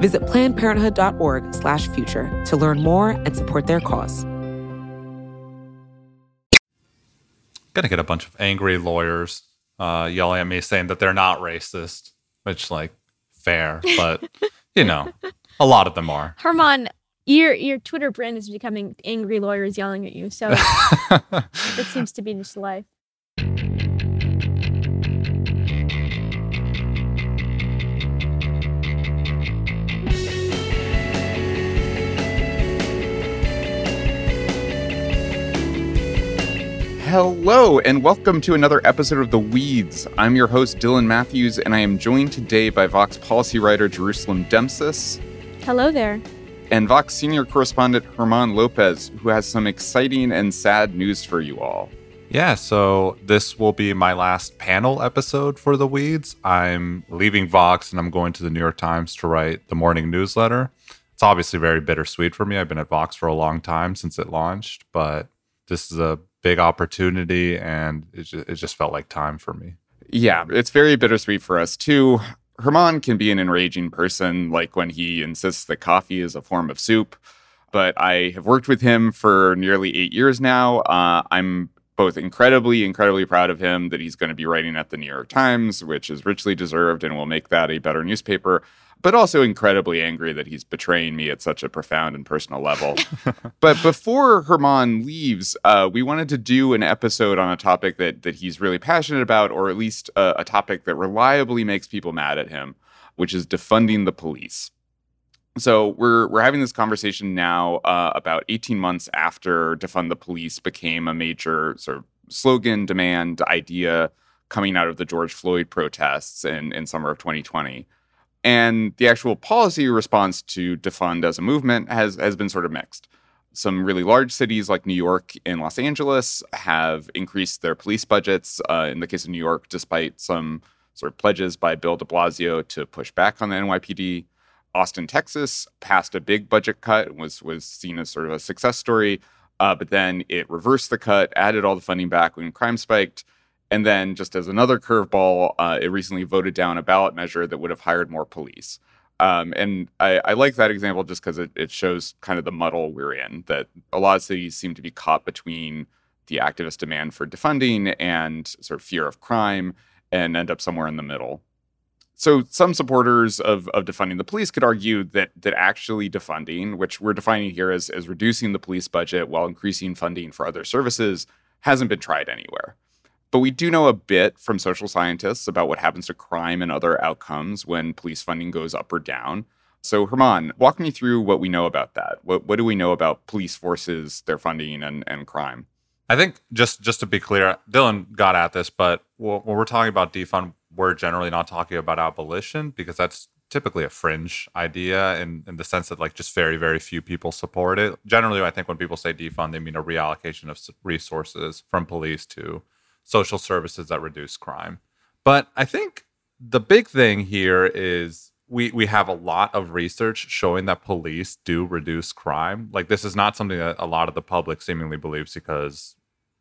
Visit plannedparenthood.org/future to learn more and support their cause. Gonna get a bunch of angry lawyers uh, yelling at me saying that they're not racist, which like fair, but you know, a lot of them are. German, your your Twitter brand is becoming angry lawyers yelling at you. So it seems to be just life. Hello, and welcome to another episode of The Weeds. I'm your host, Dylan Matthews, and I am joined today by Vox policy writer Jerusalem Demsas Hello there. and Vox senior correspondent German Lopez, who has some exciting and sad news for you all. Yeah, so this will be my last panel episode for the Weeds. I'm leaving Vox and I'm going to the New York Times to write the morning newsletter. It's obviously very bittersweet for me. I've been at Vox for a long time since it launched, but this is a big opportunity and it just, it just felt like time for me. Yeah, it's very bittersweet for us too. German can be an enraging person, like when he insists that coffee is a form of soup. But I have worked with him for nearly eight years now. Uh, I'm both incredibly, incredibly proud of him that he's going to be writing at the New York Times, which is richly deserved and will make that a better newspaper, but also incredibly angry that he's betraying me at such a profound and personal level. but before German leaves, uh, we wanted to do an episode on a topic that that he's really passionate about, or at least a, a topic that reliably makes people mad at him, which is defunding the police. So we're we're having this conversation now uh, about 18 months after defund the police became a major sort of slogan, demand, idea coming out of the George Floyd protests in, in summer of 2020. And the actual policy response to defund as a movement has has been sort of mixed. Some really large cities like New York and Los Angeles have increased their police budgets. Uh, in the case of New York, despite some sort of pledges by Bill de Blasio to push back on the NYPD. Austin, Texas passed a big budget cut and was was seen as sort of a success story. Uh, but then it reversed the cut, added all the funding back when crime spiked. And then, just as another curveball, uh, it recently voted down a ballot measure that would have hired more police. Um, and I, I, like that example just because it, it shows kind of the muddle we're in, that a lot of cities seem to be caught between the activist demand for defunding and sort of fear of crime and end up somewhere in the middle. So some supporters of, of defunding the police could argue that that actually defunding, which we're defining here as, as reducing the police budget while increasing funding for other services, hasn't been tried anywhere. But we do know a bit from social scientists about what happens to crime and other outcomes when police funding goes up or down. So German, walk me through what we know about that. What what do we know about police forces, their funding, and, and crime? I think just just to be clear, Dylan got at this, but when we're talking about defund, we're generally not talking about abolition because that's typically a fringe idea in, in the sense that like just very very few people support it. Generally i think when people say defund they mean a reallocation of resources from police to social services that reduce crime. But i think the big thing here is we we have a lot of research showing that police do reduce crime. Like this is not something that a lot of the public seemingly believes because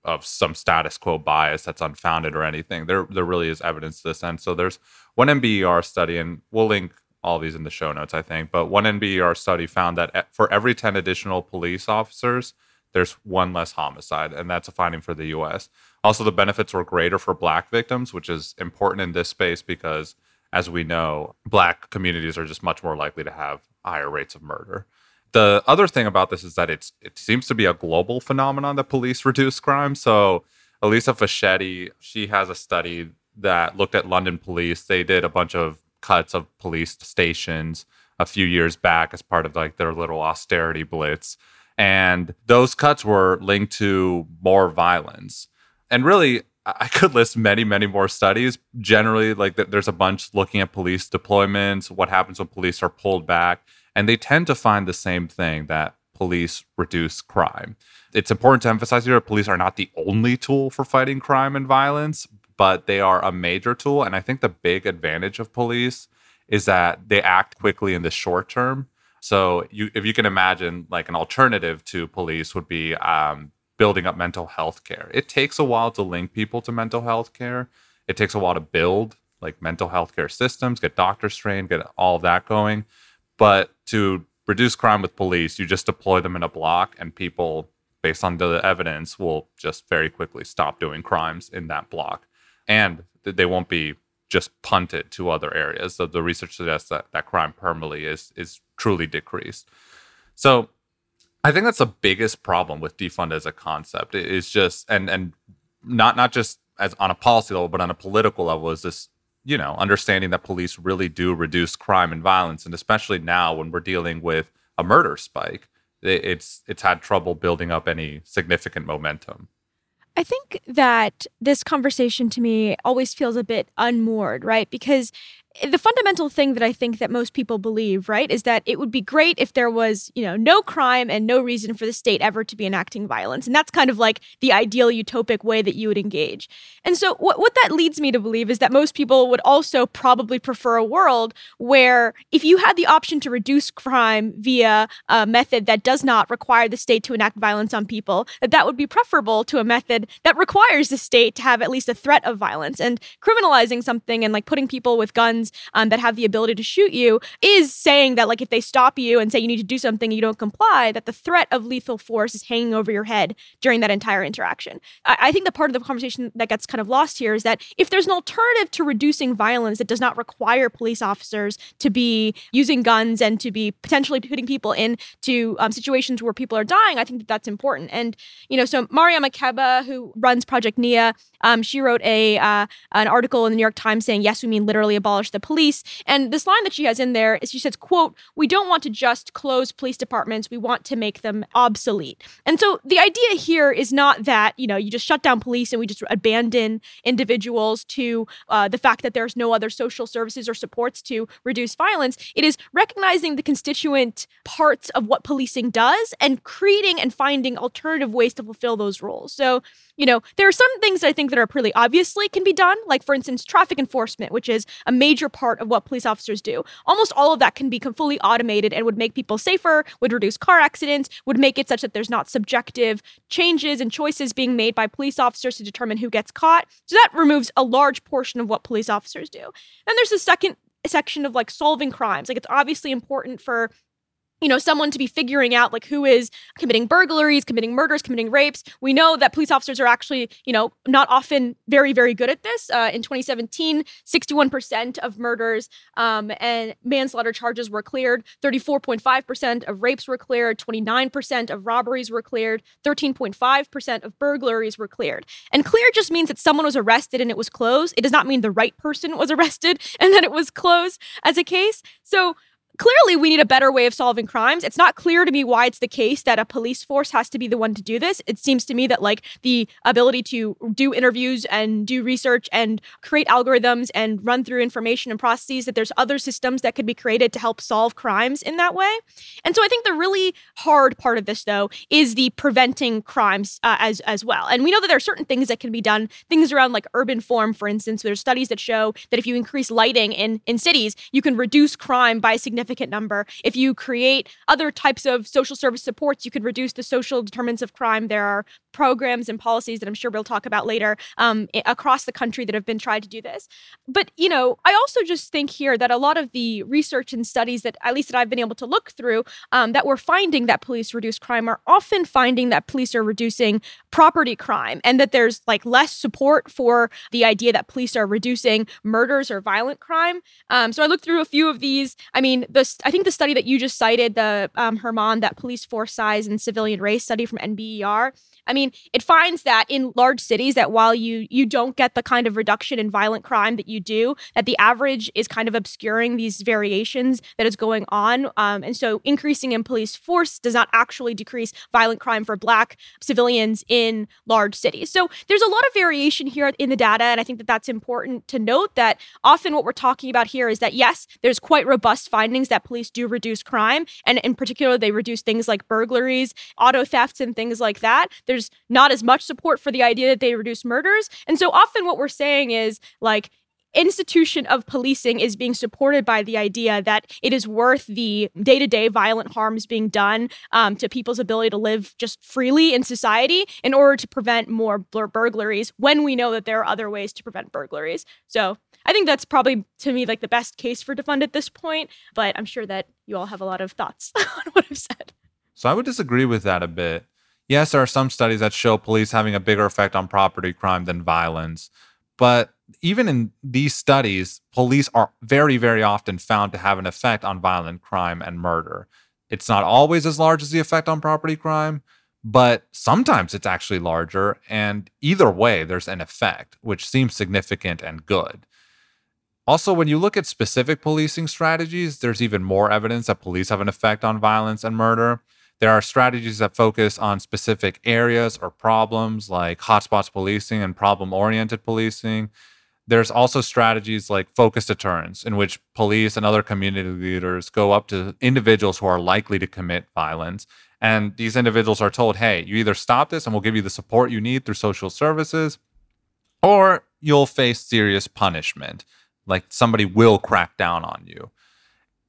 of some status quo bias that's unfounded or anything. There there really is evidence to this end. So there's one NBER study, and we'll link all these in the show notes, I think. But one NBER study found that for every 10 additional police officers, there's one less homicide, and that's a finding for the U.S. Also, the benefits were greater for Black victims, which is important in this space because, as we know, Black communities are just much more likely to have higher rates of murder. The other thing about this is that it's it seems to be a global phenomenon that police reduce crime. So Elisa Facchetti, she has a study that looked at London police. They did a bunch of cuts of police stations a few years back as part of like their little austerity blitz. And those cuts were linked to more violence. And really, I could list many, many more studies. Generally, like there's a bunch looking at police deployments, what happens when police are pulled back. And they tend to find the same thing that police reduce crime. It's important to emphasize here police are not the only tool for fighting crime and violence, but they are a major tool. And I think the big advantage of police is that they act quickly in the short term. So you, if you can imagine, like an alternative to police would be um, building up mental health care. It takes a while to link people to mental health care. It takes a while to build like mental health care systems, get doctors trained, get all of that going. But to reduce crime with police, you just deploy them in a block, and people, based on the evidence, will just very quickly stop doing crimes in that block. And they won't be just punted to other areas. So the research suggests that that crime permanently is is truly decreased. So I think that's the biggest problem with defund as a concept. It's just and and not not just as on a policy level, but on a political level, is this you know understanding that police really do reduce crime and violence, and especially now when we're dealing with a murder spike, it's it's had trouble building up any significant momentum. I think that this conversation to me always feels a bit unmoored, right? Because the fundamental thing that I think that most people believe, right, is that it would be great if there was, you know, no crime and no reason for the state ever to be enacting violence. And that's kind of like the ideal utopic way that you would engage. And so what what that leads me to believe is that most people would also probably prefer a world where if you had the option to reduce crime via a method that does not require the state to enact violence on people, that that would be preferable to a method that requires the state to have at least a threat of violence and criminalizing something and like putting people with guns um, that have the ability to shoot you is saying that like if they stop you and say you need to do something and you don't comply that the threat of lethal force is hanging over your head during that entire interaction. I, I think the part of the conversation that gets kind of lost here is that if there's an alternative to reducing violence that does not require police officers to be using guns and to be potentially putting people into um, situations where people are dying i think that that's important. And you know so Mariame Kaba who runs project nia um, she wrote a uh, an article in the new york times saying yes we mean literally abolish the police. And this line that she has in there is she says, quote, we don't want to just close police departments. We want to make them obsolete. And so the idea here is not that, you know, you just shut down police and we just abandon individuals to uh, the fact that there's no other social services or supports to reduce violence. It is recognizing the constituent parts of what policing does and creating and finding alternative ways to fulfill those roles. So, you know, there are some things I think that are pretty obviously can be done, like for instance, traffic enforcement, which is a major part of what police officers do. Almost all of that can be fully automated and would make people safer, would reduce car accidents, would make it such that there's not subjective changes and choices being made by police officers to determine who gets caught. So that removes a large portion of what police officers do. Then there's the second section of like solving crimes. Like it's obviously important for you know, someone to be figuring out like who is committing burglaries, committing murders, committing rapes. We know that police officers are actually, you know, not often very, very good at this. Uh, in 2017, 61% of murders um, and manslaughter charges were cleared. 34.5% of rapes were cleared. 29% of robberies were cleared. 13.5% of burglaries were cleared. And clear just means that someone was arrested and it was closed. It does not mean the right person was arrested and that it was closed as a case. So clearly we need a better way of solving crimes. It's not clear to me why it's the case that a police force has to be the one to do this. It seems to me that like the ability to do interviews and do research and create algorithms and run through information and processes that there's other systems that could be created to help solve crimes in that way. And so I think the really hard part of this though is the preventing crimes uh, as as well. And we know that there are certain things that can be done, things around like urban form for instance. There's studies that show that if you increase lighting in in cities, you can reduce crime by significant significant number. If you create other types of social service supports, you could reduce the social determinants of crime. There are programs and policies that I'm sure we'll talk about later um, across the country that have been tried to do this. But, you know, I also just think here that a lot of the research and studies that, at least that I've been able to look through, um, that we're finding that police reduce crime are often finding that police are reducing property crime and that there's like less support for the idea that police are reducing murders or violent crime. Um, so I looked through a few of these. I mean, I think the study that you just cited, the um, German, that police force size and civilian race study from NBER, I mean, it finds that in large cities that while you you don't get the kind of reduction in violent crime that you do, that the average is kind of obscuring these variations that is going on. Um, and so increasing in police force does not actually decrease violent crime for black civilians in large cities. So there's a lot of variation here in the data. And I think that that's important to note that often what we're talking about here is that yes, there's quite robust findings that police do reduce crime. And in particular, they reduce things like burglaries, auto thefts, and things like that. There's not as much support for the idea that they reduce murders. And so often what we're saying is like, institution of policing is being supported by the idea that it is worth the day-to-day violent harms being done um, to people's ability to live just freely in society in order to prevent more bur- burglaries when we know that there are other ways to prevent burglaries so i think that's probably to me like the best case for defund at this point but i'm sure that you all have a lot of thoughts on what i've said so i would disagree with that a bit yes there are some studies that show police having a bigger effect on property crime than violence but even in these studies, police are very, very often found to have an effect on violent crime and murder. It's not always as large as the effect on property crime, but sometimes it's actually larger. And either way, there's an effect, which seems significant and good. Also, when you look at specific policing strategies, there's even more evidence that police have an effect on violence and murder. There are strategies that focus on specific areas or problems like hotspots policing and problem oriented policing. There's also strategies like focus deterrence, in which police and other community leaders go up to individuals who are likely to commit violence. And these individuals are told, hey, you either stop this and we'll give you the support you need through social services, or you'll face serious punishment. Like somebody will crack down on you.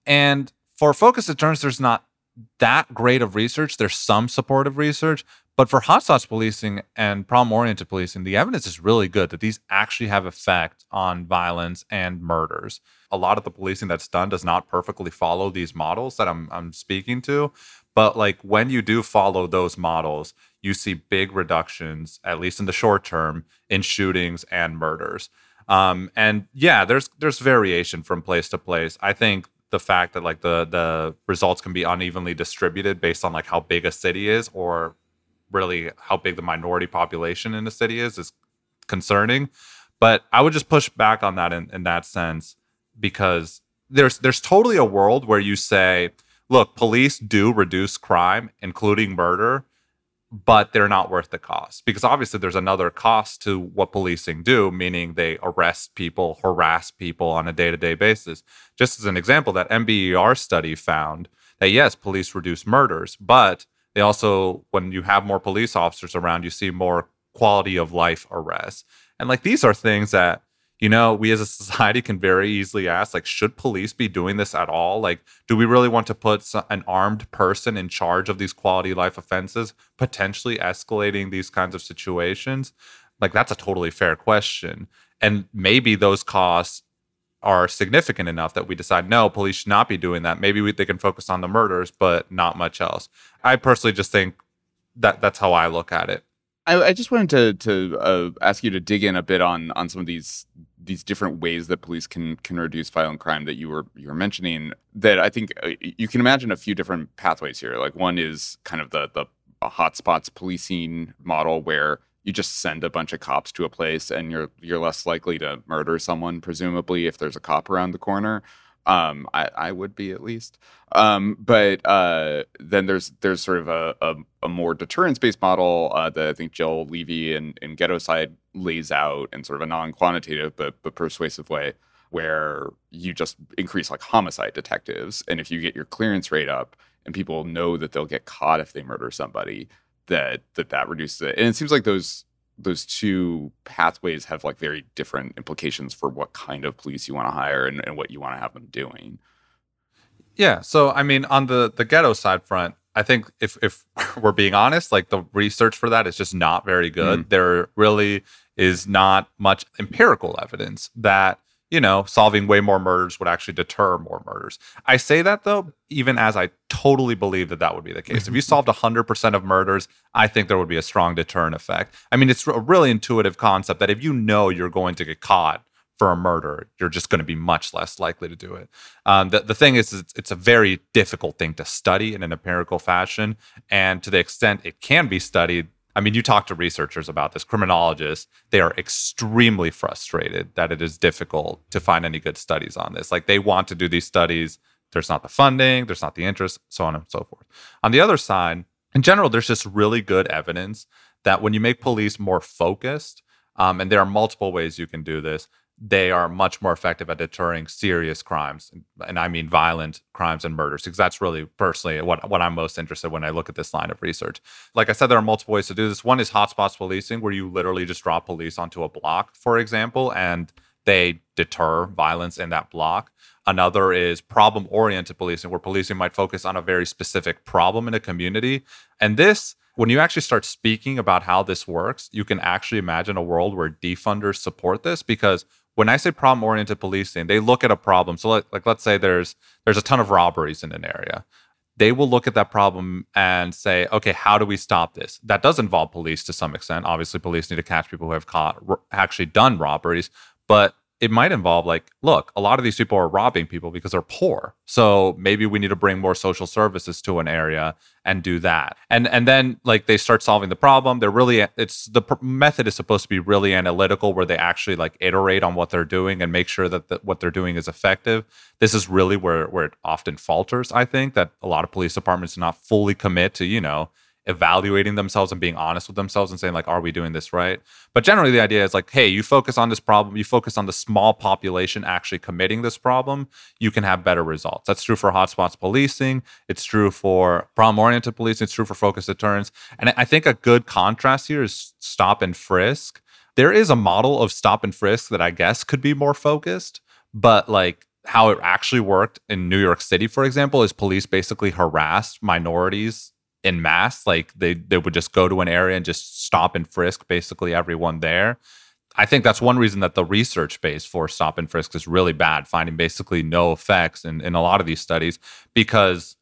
And for focus deterrence, there's not that great of research. There's some supportive research, but for hotspots policing and problem oriented policing, the evidence is really good that these actually have effect on violence and murders. A lot of the policing that's done does not perfectly follow these models that I'm, I'm speaking to. But like when you do follow those models, you see big reductions, at least in the short term, in shootings and murders. Um, and yeah, there's there's variation from place to place. I think the fact that like the the results can be unevenly distributed based on like how big a city is or really how big the minority population in the city is is concerning but i would just push back on that in, in that sense because there's there's totally a world where you say look police do reduce crime including murder but they're not worth the cost. Because obviously there's another cost to what policing do meaning they arrest people harass people on a day-to-day basis. Just as an example that nber study found that yes police reduce murders but they also when you have more police officers around you see more quality of life arrests. And like these are things that you know, we as a society can very easily ask, like, should police be doing this at all? Like, do we really want to put an armed person in charge of these quality life offenses, potentially escalating these kinds of situations? Like, that's a totally fair question. And maybe those costs are significant enough that we decide, no, police should not be doing that. Maybe we, they can focus on the murders, but not much else. I personally just think that that's how I look at it. I, just wanted to to uh, ask you to dig in a bit on on some of these these different ways that police can can reduce violent crime that you were you were mentioning. That I think uh, you can imagine a few different pathways here. Like one is kind of the the hotspots policing model where you just send a bunch of cops to a place and you're you're less likely to murder someone presumably if there's a cop around the corner um, I, I would be at least. Um, but uh, then there's there's sort of a, a, a more deterrence based model uh, that I think Jill Leovy and, and Ghettoside lays out in sort of a non quantitative but but persuasive way, where you just increase like homicide detectives, and if you get your clearance rate up, and people know that they'll get caught if they murder somebody, that that that reduces it. And it seems like those those two pathways have like very different implications for what kind of police you want to hire and, and what you want to have them doing. Yeah. So I mean, on the the Ghettoside front, I think if if we're being honest, like the research for that is just not very good. Mm. There really is not much empirical evidence that you know, solving way more murders would actually deter more murders. I say that though, even as I totally believe that that would be the case. if you solved 100% of murders, I think there would be a strong deterrent effect. I mean, it's a really intuitive concept that if you know you're going to get caught for a murder, you're just going to be much less likely to do it. Um, the, the thing is, it's, it's a very difficult thing to study in an empirical fashion. And to the extent it can be studied, I mean, you talk to researchers about this, criminologists, they are extremely frustrated that it is difficult to find any good studies on this. Like they want to do these studies, there's not the funding, there's not the interest, so on and so forth. On the other side, in general, there's just really good evidence that when you make police more focused, um, and there are multiple ways you can do this, they are much more effective at deterring serious crimes and i mean violent crimes and murders because that's really personally what, what i'm most interested in when i look at this line of research. Like i said there are multiple ways to do this. One is hotspots policing where you literally just drop police onto a block for example and they deter violence in that block. Another is problem oriented policing where policing might focus on a very specific problem in a community. And this when you actually start speaking about how this works, you can actually imagine a world where defunders support this because when I say problem oriented policing, they look at a problem. So like, like let's say there's there's a ton of robberies in an area. They will look at that problem and say, okay, how do we stop this? That does involve police to some extent. Obviously, police need to catch people who have caught actually done robberies, but it might involve like, look, a lot of these people are robbing people because they're poor. So maybe we need to bring more social services to an area and do that. And and then like they start solving the problem. They're really it's the pr- method is supposed to be really analytical where they actually like iterate on what they're doing and make sure that the, what they're doing is effective. This is really where where it often falters, I think, that a lot of police departments do not fully commit to, you know, evaluating themselves and being honest with themselves and saying like are we doing this right? But generally the idea is like hey you focus on this problem you focus on the small population actually committing this problem you can have better results. That's true for hotspots policing it's true for problem oriented policing it's true for focus deterrence. And i think a good contrast here is stop and frisk. There is a model of stop and frisk that i guess could be more focused but like how it actually worked in New York City, for example, is police basically harassed minorities in mass. Like they they would just go to an area and just stop and frisk basically everyone there. I think that's one reason that the research base for stop and frisk is really bad, finding basically no effects in, in a lot of these studies because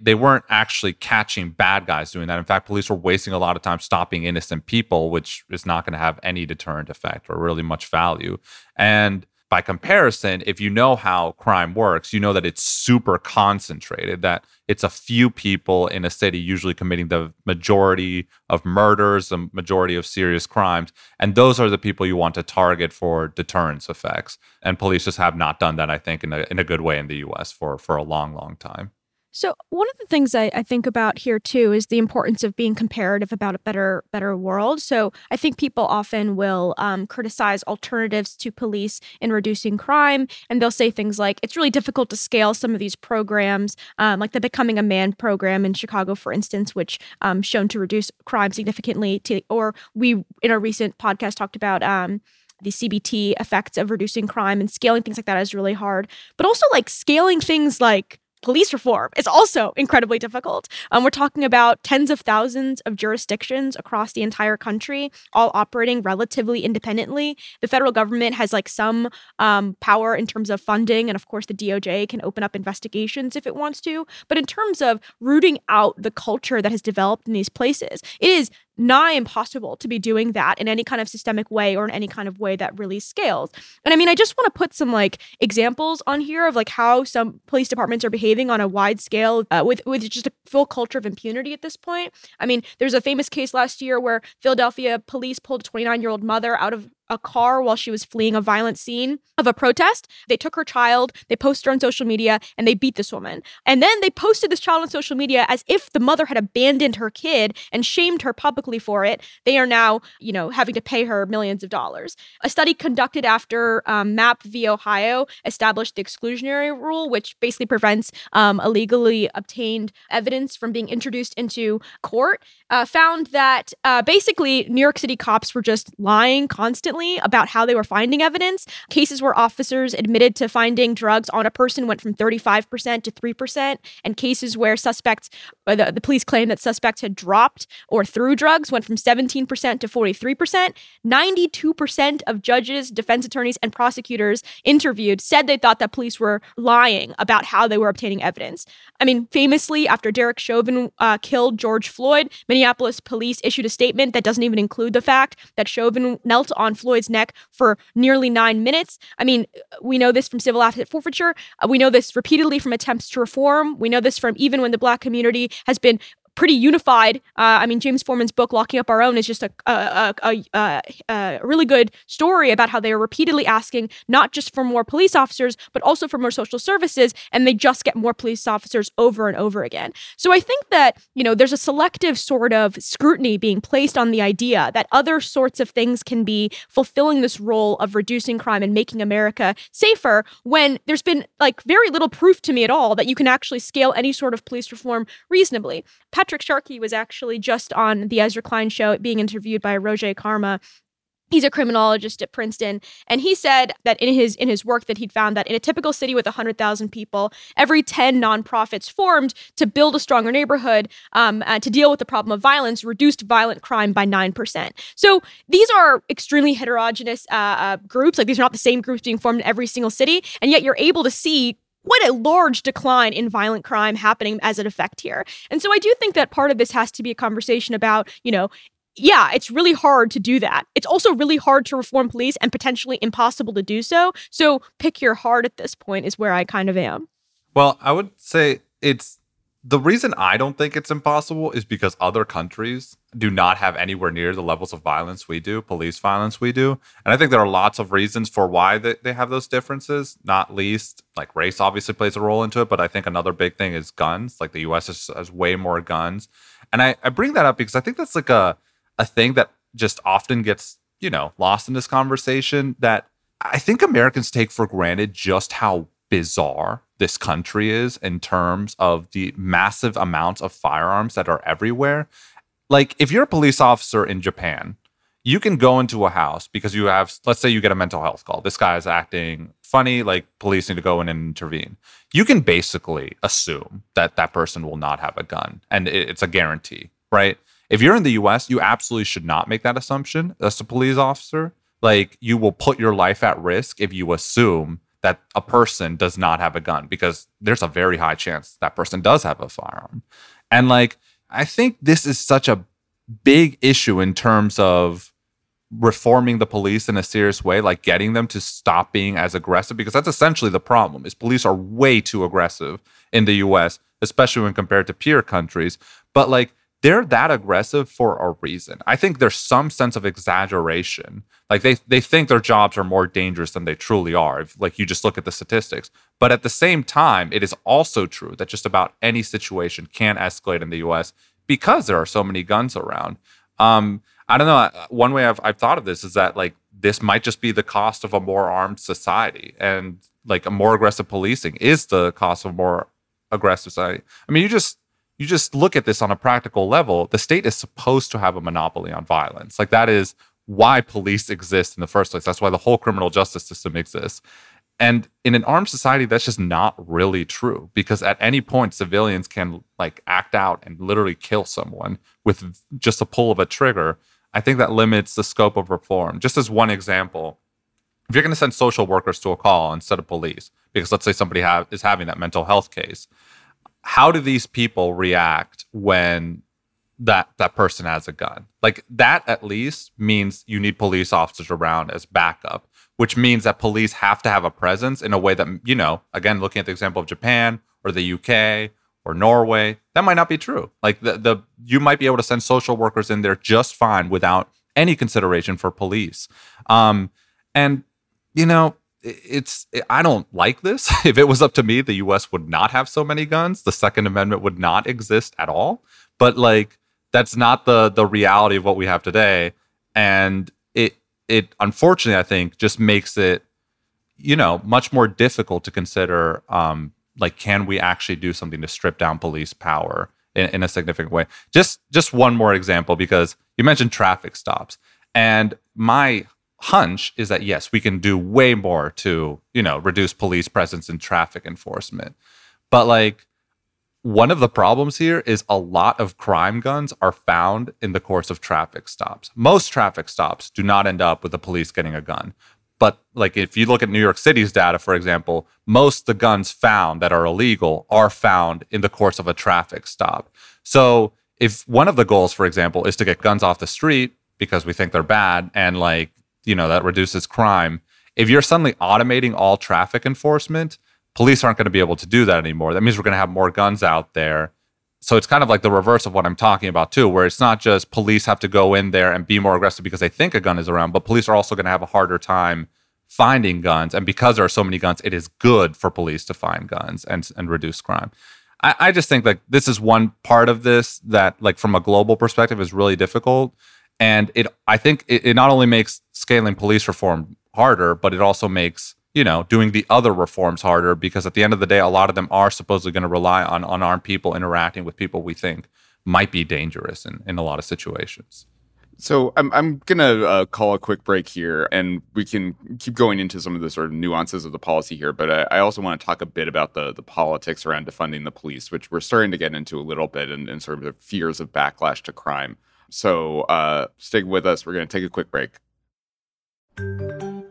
they weren't actually catching bad guys doing that. In fact, police were wasting a lot of time stopping innocent people, which is not going to have any deterrent effect or really much value. And by comparison, if you know how crime works, you know that it's super concentrated, that it's a few people in a city usually committing the majority of murders, the majority of serious crimes. And those are the people you want to target for deterrence effects. And police just have not done that, I think, in a, in a good way in the US for, for a long, long time. So one of the things I, I, think about here too is the importance of being comparative about a better better world. So I think people often will um, criticize alternatives to police in reducing crime, and they'll say things like it's really difficult to scale some of these programs, um, like the Becoming a Man program in Chicago, for instance, which um, shown to reduce crime significantly. To, or we in our recent podcast talked about um, the CBT effects of reducing crime and scaling things like that is really hard. But also like scaling things like police reform is also incredibly difficult. Um, we're talking about tens of thousands of jurisdictions across the entire country, all operating relatively independently. The federal government has like some um, power in terms of funding, and of course, the DOJ can open up investigations if it wants to. But in terms of rooting out the culture that has developed in these places, it is nigh impossible to be doing that in any kind of systemic way or in any kind of way that really scales. And I mean, I just want to put some like examples on here of like how some police departments are behaving on a wide scale uh, with with just a full culture of impunity at this point. I mean, there's a famous case last year where Philadelphia police pulled a 29 year old mother out of a car while she was fleeing a violent scene of a protest. They took her child, they posted her on social media, and they beat this woman. And then they posted this child on social media as if the mother had abandoned her kid and shamed her publicly for it. They are now, you know, having to pay her millions of dollars. A study conducted after um, Mapp v. Ohio established the exclusionary rule, which basically prevents um, illegally obtained evidence from being introduced into court, uh, found that uh, basically New York City cops were just lying constantly about how they were finding evidence. Cases where officers admitted to finding drugs on a person went from 35% to 3%, and cases where suspects, the, the police claimed that suspects had dropped or threw drugs went from 17% to 43%. 92% of judges, defense attorneys, and prosecutors interviewed said they thought that police were lying about how they were obtaining evidence. I mean, famously, after Derek Chauvin uh, killed George Floyd, Minneapolis police issued a statement that doesn't even include the fact that Chauvin knelt on Floyd Floyd's neck for nearly nine minutes. I mean, we know this from civil asset forfeiture. Uh, we know this repeatedly from attempts to reform. We know this from even when the black community has been pretty unified. Uh, I mean, James Forman's book "Locking Up Our Own" is just a a, a, a a, really good story about how they are repeatedly asking not just for more police officers, but also for more social services, and they just get more police officers over and over again. So I think that you know there's a selective sort of scrutiny being placed on the idea that other sorts of things can be fulfilling this role of reducing crime and making America safer when there's been like very little proof to me at all that you can actually scale any sort of police reform reasonably. Patrick Sharkey was actually just on the Ezra Klein show being interviewed by Rogé Karma he's a criminologist at Princeton and he said that in his in his work that he'd found that in a typical city with 100,000 people every 10 nonprofits formed to build a stronger neighborhood um, uh, to deal with the problem of violence reduced violent crime by 9%. So these are extremely heterogeneous uh, uh, groups like these are not the same groups being formed in every single city and yet you're able to see quite a large decline in violent crime happening as an effect here. And so I do think that part of this has to be a conversation about, you know, yeah, it's really hard to do that. It's also really hard to reform police and potentially impossible to do so. So pick your heart at this point is where I kind of am. Well, I would say it's the reason I don't think it's impossible is because other countries do not have anywhere near the levels of violence we do, police violence we do. And I think there are lots of reasons for why they, they have those differences, not least like race obviously plays a role into it. But I think another big thing is guns. Like the US has, has way more guns. And I, I bring that up because I think that's like a a thing that just often gets, you know, lost in this conversation that I think Americans take for granted just how bizarre this country is in terms of the massive amounts of firearms that are everywhere. Like, if you're a police officer in Japan, you can go into a house because you have, let's say you get a mental health call. This guy is acting funny, like police need to go in and intervene. You can basically assume that that person will not have a gun and it's a guarantee, right? If you're in the US, you absolutely should not make that assumption as a police officer. Like you will put your life at risk if you assume that a person does not have a gun because there's a very high chance that person does have a firearm. And like I think this is such a big issue in terms of reforming the police in a serious way like getting them to stop being as aggressive because that's essentially the problem is police are way too aggressive in the US especially when compared to peer countries but like they're that aggressive for a reason. I think there's some sense of exaggeration. Like they they think their jobs are more dangerous than they truly are. If, like you just look at the statistics. But at the same time, it is also true that just about any situation can escalate in the U.S. because there are so many guns around. Um, I don't know. One way I've I've thought of this is that like this might just be the cost of a more armed society, and like a more aggressive policing is the cost of more aggressive society. I mean, you just you just look at this on a practical level, the state is supposed to have a monopoly on violence. Like that is why police exist in the first place. That's why the whole criminal justice system exists. And in an armed society, that's just not really true because at any point, civilians can like act out and literally kill someone with just a pull of a trigger. I think that limits the scope of reform. Just as one example, if you're going to send social workers to a call instead of police, because let's say somebody is having that mental health case, how do these people react when that that person has a gun? Like that at least means you need police officers around as backup which means that police have to have a presence in a way that you know again looking at the example of japan or the uk or norway that might not be true. Like the, the you might be able to send social workers in there just fine without any consideration for police. Um and you know it's I don't like this. If it was up to me, the US would not have so many guns. The second amendment would not exist at all. But like that's not the the reality of what we have today and it it unfortunately I think just makes it you know much more difficult to consider um like can we actually do something to strip down police power in, in a significant way. Just just one more example because you mentioned traffic stops and my hunch is that yes, we can do way more to, you know, reduce police presence and traffic enforcement. But like one of the problems here is a lot of crime guns are found in the course of traffic stops. Most traffic stops do not end up with the police getting a gun. But like if you look at New York City's data, for example, most the guns found that are illegal are found in the course of a traffic stop. So if one of the goals, for example, is to get guns off the street because we think they're bad and like you know that reduces crime if you're suddenly automating all traffic enforcement police aren't going to be able to do that anymore that means we're going to have more guns out there so it's kind of like the reverse of what I'm talking about too, where it's not just police have to go in there and be more aggressive because they think a gun is around, but police are also going to have a harder time finding guns. And because there are so many guns, it is good for police to find guns and and reduce crime. I, I just think like this is one part of this that like from a global perspective is really difficult. And it I think it, it not only makes scaling police reform harder, but it also makes you know, doing the other reforms harder because at the end of the day, a lot of them are supposedly going to rely on unarmed people interacting with people we think might be dangerous in, in a lot of situations. So I'm I'm gonna uh, call a quick break here, and we can keep going into some of the sort of nuances of the policy here. But I, I also want to talk a bit about the the politics around defunding the police, which we're starting to get into a little bit, and, and sort of the fears of backlash to crime. So uh, stick with us. We're going to take a quick break.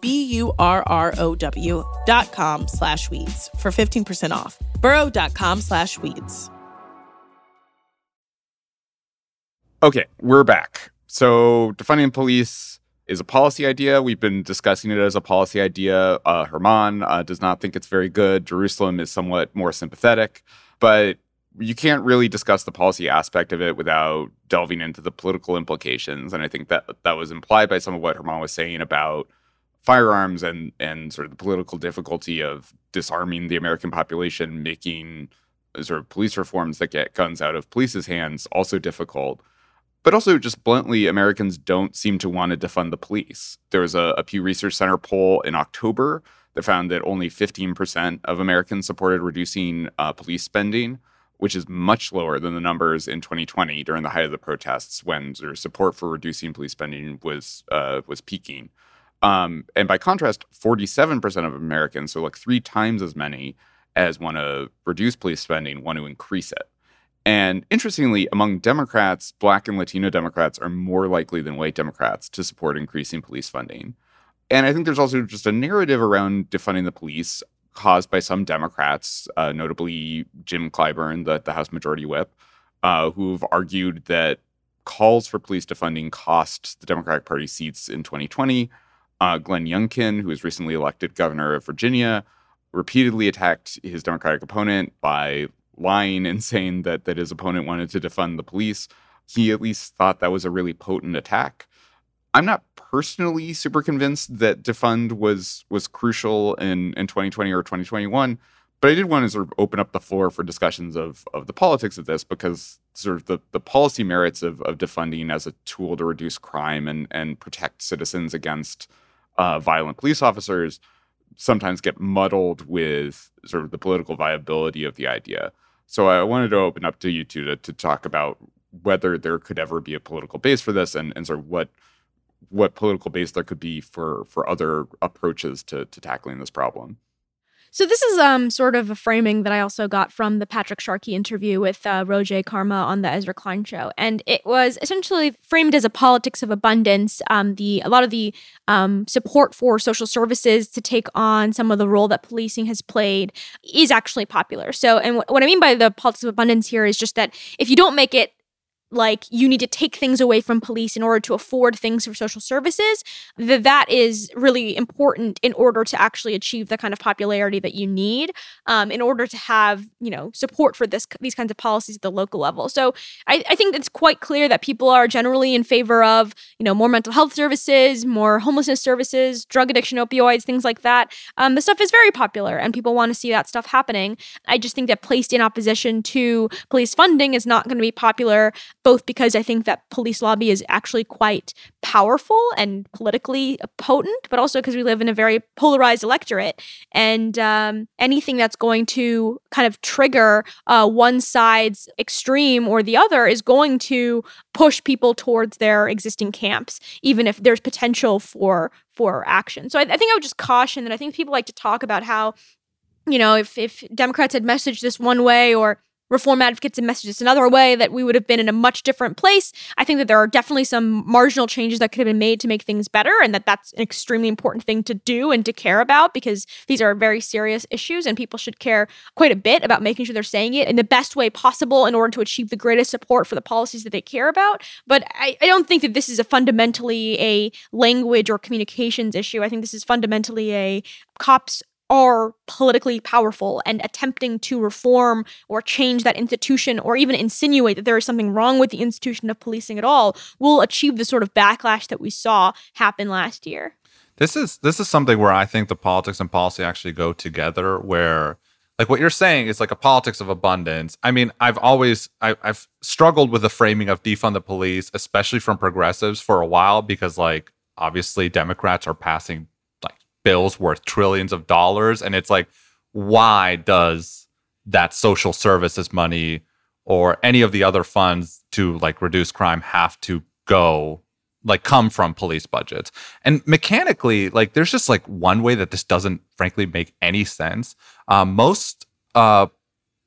B-U-R-R-O-W dot com slash weeds for 15% off. Burrow.com slash weeds. Okay, we're back. So defunding police is a policy idea. We've been discussing it as a policy idea. Uh, German uh, does not think it's very good. Jerusalem is somewhat more sympathetic, but you can't really discuss the policy aspect of it without delving into the political implications. And I think that that was implied by some of what German was saying about firearms and and sort of the political difficulty of disarming the American population, making sort of police reforms that get guns out of police's hands also difficult. But also, just bluntly, Americans don't seem to want to defund the police. There was a, a Pew Research Center poll in October that found that only 15% of Americans supported reducing uh, police spending, which is much lower than the numbers in 2020 during the height of the protests when of support for reducing police spending was uh, was peaking. Um, and by contrast, 47% of Americans, so like three times as many as want to reduce police spending, want to increase it. And interestingly, among Democrats, Black and Latino Democrats are more likely than white Democrats to support increasing police funding. And I think there's also just a narrative around defunding the police caused by some Democrats, uh, notably Jim Clyburn, the, the House Majority Whip, uh, who've argued that calls for police defunding cost the Democratic Party seats in 2020 uh, Glenn Youngkin, who was recently elected governor of Virginia, repeatedly attacked his Democratic opponent by lying and saying that that his opponent wanted to defund the police. He at least thought that was a really potent attack. I'm not personally super convinced that defund was was crucial in in 2020 or 2021, but I did want to sort of open up the floor for discussions of of the politics of this because sort of the, the policy merits of, of defunding as a tool to reduce crime and and protect citizens against uh, violent police officers sometimes get muddled with sort of the political viability of the idea. So I wanted to open up to you two to, to talk about whether there could ever be a political base for this and, and sort of what what political base there could be for for other approaches to to tackling this problem. So this is um sort of a framing that I also got from the Patrick Sharkey interview with uh, Rogé Karma on the Ezra Klein show, and it was essentially framed as a politics of abundance. Um, the a lot of the um, support for social services to take on some of the role that policing has played is actually popular. So, and what I mean by the politics of abundance here is just that if you don't make it like you need to take things away from police in order to afford things for social services that that is really important in order to actually achieve the kind of popularity that you need um, in order to have you know support for this these kinds of policies at the local level. So I, I think it's quite clear that people are generally in favor of you know more mental health services more homelessness services drug addiction opioids things like that. Um, the stuff is very popular and people want to see that stuff happening. I just think that placed in opposition to police funding is not going to be popular both because I think that police lobby is actually quite powerful and politically potent, but also because we live in a very polarized electorate. And um, anything that's going to kind of trigger uh, one side's extreme or the other is going to push people towards their existing camps, even if there's potential for for action. So I, I think I would just caution that I think people like to talk about how you know, if if Democrats had messaged this one way or reform advocates and messages another way that we would have been in a much different place. I think that there are definitely some marginal changes that could have been made to make things better, and that that's an extremely important thing to do and to care about because these are very serious issues, and people should care quite a bit about making sure they're saying it in the best way possible in order to achieve the greatest support for the policies that they care about. But I, I don't think that this is a fundamentally a language or communications issue. I think this is fundamentally a cops are politically powerful and attempting to reform or change that institution or even insinuate that there is something wrong with the institution of policing at all will achieve the sort of backlash that we saw happen last year. This is this is something where I think the politics and policy actually go together where like what you're saying is like a politics of abundance. I mean, I've always I, have struggled with the framing of defund the police, especially from progressives for a while, because like obviously Democrats are passing bills worth trillions of dollars. And it's like, why does that social services money or any of the other funds to like reduce crime have to go like come from police budgets? And mechanically like there's just like one way that this doesn't frankly make any sense. Um, most uh,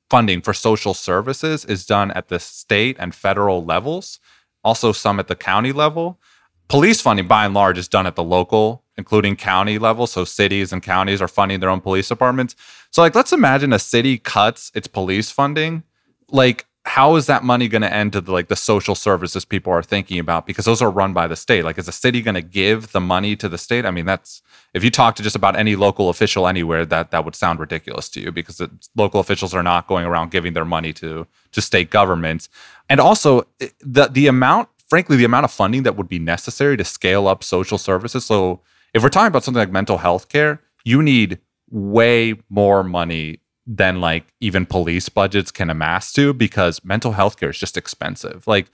funding for social services is done at the state and federal levels also some at the county level. Police funding by and large is done at the local including county level. So cities and counties are funding their own police departments. So like let's imagine a city cuts its police funding. Like how is that money going to end to the, like the social services people are thinking about? Because those are run by the state. Like is the city going to give the money to the state? I mean that's if you talk to just about any local official anywhere that that would sound ridiculous to you because local officials are not going around giving their money to to state governments. And also eh, the the amount frankly, the amount of funding that would be necessary to scale up social services. So, if we're talking about something like mental health care, you need way more money than like even police budgets can amass to because mental health care is just expensive. Like,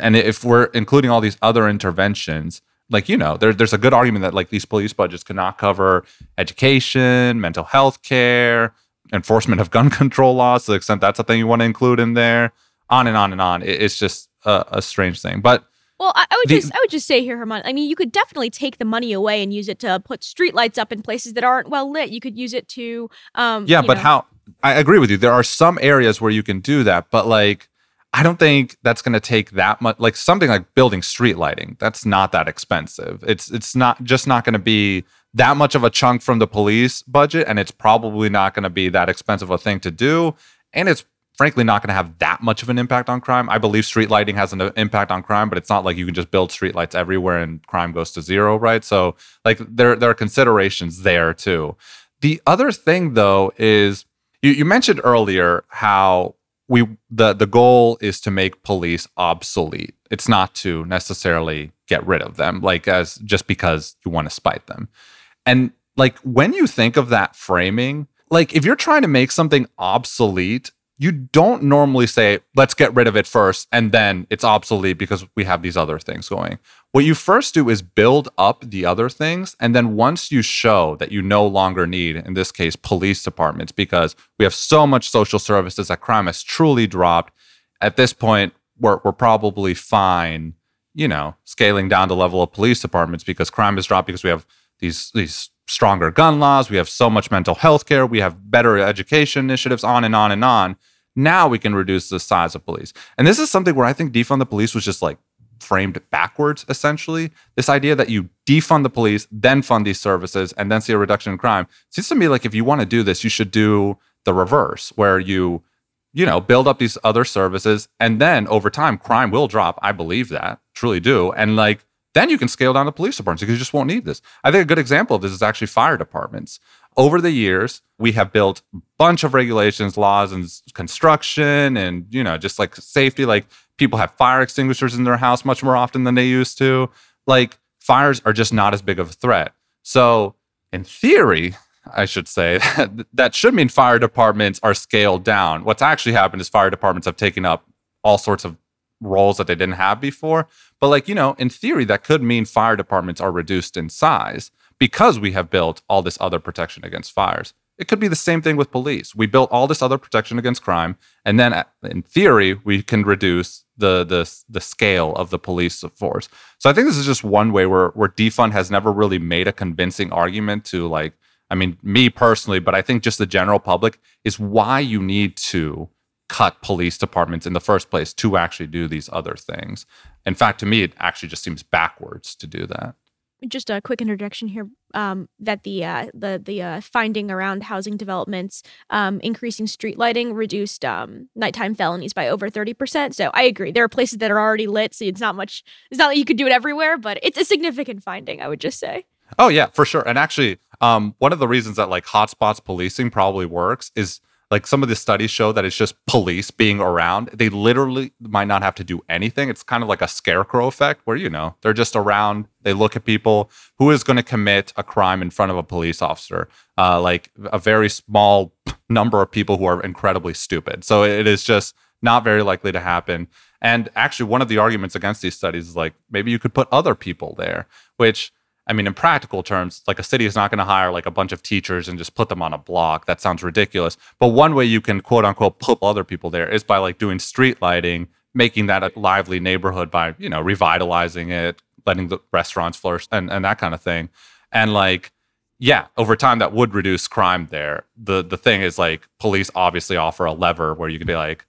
and if we're including all these other interventions, like you know, there, there's a good argument that like these police budgets cannot cover education, mental health care, enforcement of gun control laws to the extent that's a thing you want to include in there. On and on and on. It, it's just a, a strange thing. But well, I, I would the, just I would just say here, German. I mean, you could definitely take the money away and use it to put streetlights up in places that aren't well lit. You could use it to, um, yeah. But know. how? I agree with you. There are some areas where you can do that, but like, I don't think that's going to take that much. Like something like building street lighting, that's not that expensive. It's it's not just not going to be that much of a chunk from the police budget, and it's probably not going to be that expensive a thing to do, and it's frankly not going to have that much of an impact on crime. I believe street lighting has an uh, impact on crime, but it's not like you can just build street lights everywhere and crime goes to zero, right? So like there there are considerations there too. The other thing though is you, you mentioned earlier how we the the goal is to make police obsolete. It's not to necessarily get rid of them, like as just because you want to spite them. And like when you think of that framing, like if you're trying to make something obsolete, you don't normally say, let's get rid of it first, and then it's obsolete because we have these other things going. What you first do is build up the other things. And then once you show that you no longer need, in this case, police departments, because we have so much social services that crime has truly dropped, at this point, we're, we're probably fine, you know, scaling down the level of police departments because crime has dropped because we have these, these stronger gun laws, we have so much mental health care, we have better education initiatives, on and on and on. Now we can reduce the size of police. And this is something where I think defund the police was just like framed backwards, essentially. This idea that you defund the police, then fund these services, and then see a reduction in crime. Seems to me like if you want to do this, you should do the reverse, where you, you know, build up these other services, and then over time, crime will drop. I believe that, truly do. And like then you can scale down the police departments because you just won't need this. I think a good example of this is actually fire departments. Over the years, we have built a bunch of regulations, laws, and construction, and you know, just like safety. Like people have fire extinguishers in their house much more often than they used to. Like fires are just not as big of a threat. So, in theory, I should say that should mean fire departments are scaled down. What's actually happened is fire departments have taken up all sorts of roles that they didn't have before. But like, you know, in theory, that could mean fire departments are reduced in size because we have built all this other protection against fires. It could be the same thing with police. We built all this other protection against crime, and then uh, in theory, we can reduce the the the scale of the police force. So I think this is just one way where where defund has never really made a convincing argument to like, I mean, me personally, but I think just the general public is why you need to cut police departments in the first place to actually do these other things. In fact, to me, it actually just seems backwards to do that. Just a quick interjection here: um, that the uh, the the uh, finding around housing developments um, increasing street lighting reduced um, nighttime felonies by over thirty percent. So I agree. There are places that are already lit, so it's not much. It's not that you could do it everywhere, but it's a significant finding. I would just say. Oh yeah, for sure. And actually, um, one of the reasons that like hotspots policing probably works is like some of the studies show that it's just police being around. They literally might not have to do anything. It's kind of like a scarecrow effect where, you know, they're just around. They look at people. Who is going to commit a crime in front of a police officer? Uh, like a very small number of people who are incredibly stupid. So it is just not very likely to happen. And actually, one of the arguments against these studies is like maybe you could put other people there, which I mean, in practical terms, like a city is not going to hire like a bunch of teachers and just put them on a block. That sounds ridiculous. But one way you can quote unquote put other people there is by like doing street lighting, making that a lively neighborhood by, you know, revitalizing it, letting the restaurants flourish and, and that kind of thing. And like, yeah, over time that would reduce crime there. The the thing is like police obviously offer a lever where you can be like,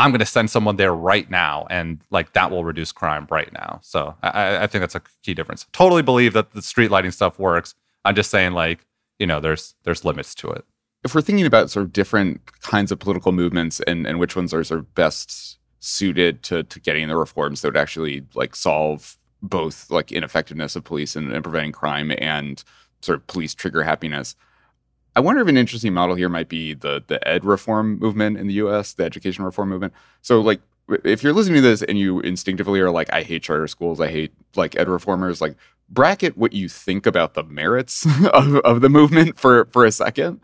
I'm going to send someone there right now, and like that will reduce crime right now. So I, I think that's a key difference. Totally believe that the street lighting stuff works. I'm just saying, like, you know, there's there's limits to it. If we're thinking about sort of different kinds of political movements and and which ones are sort of best suited to to getting the reforms that would actually like solve both like ineffectiveness of police and, and preventing crime and sort of police trigger happiness. I wonder if an interesting model here might be the the ed reform movement in the U.S., the education reform movement. So, like, if you're listening to this and you instinctively are like, "I hate charter schools, I hate like ed reformers," like, bracket what you think about the merits of, of the movement for for a second.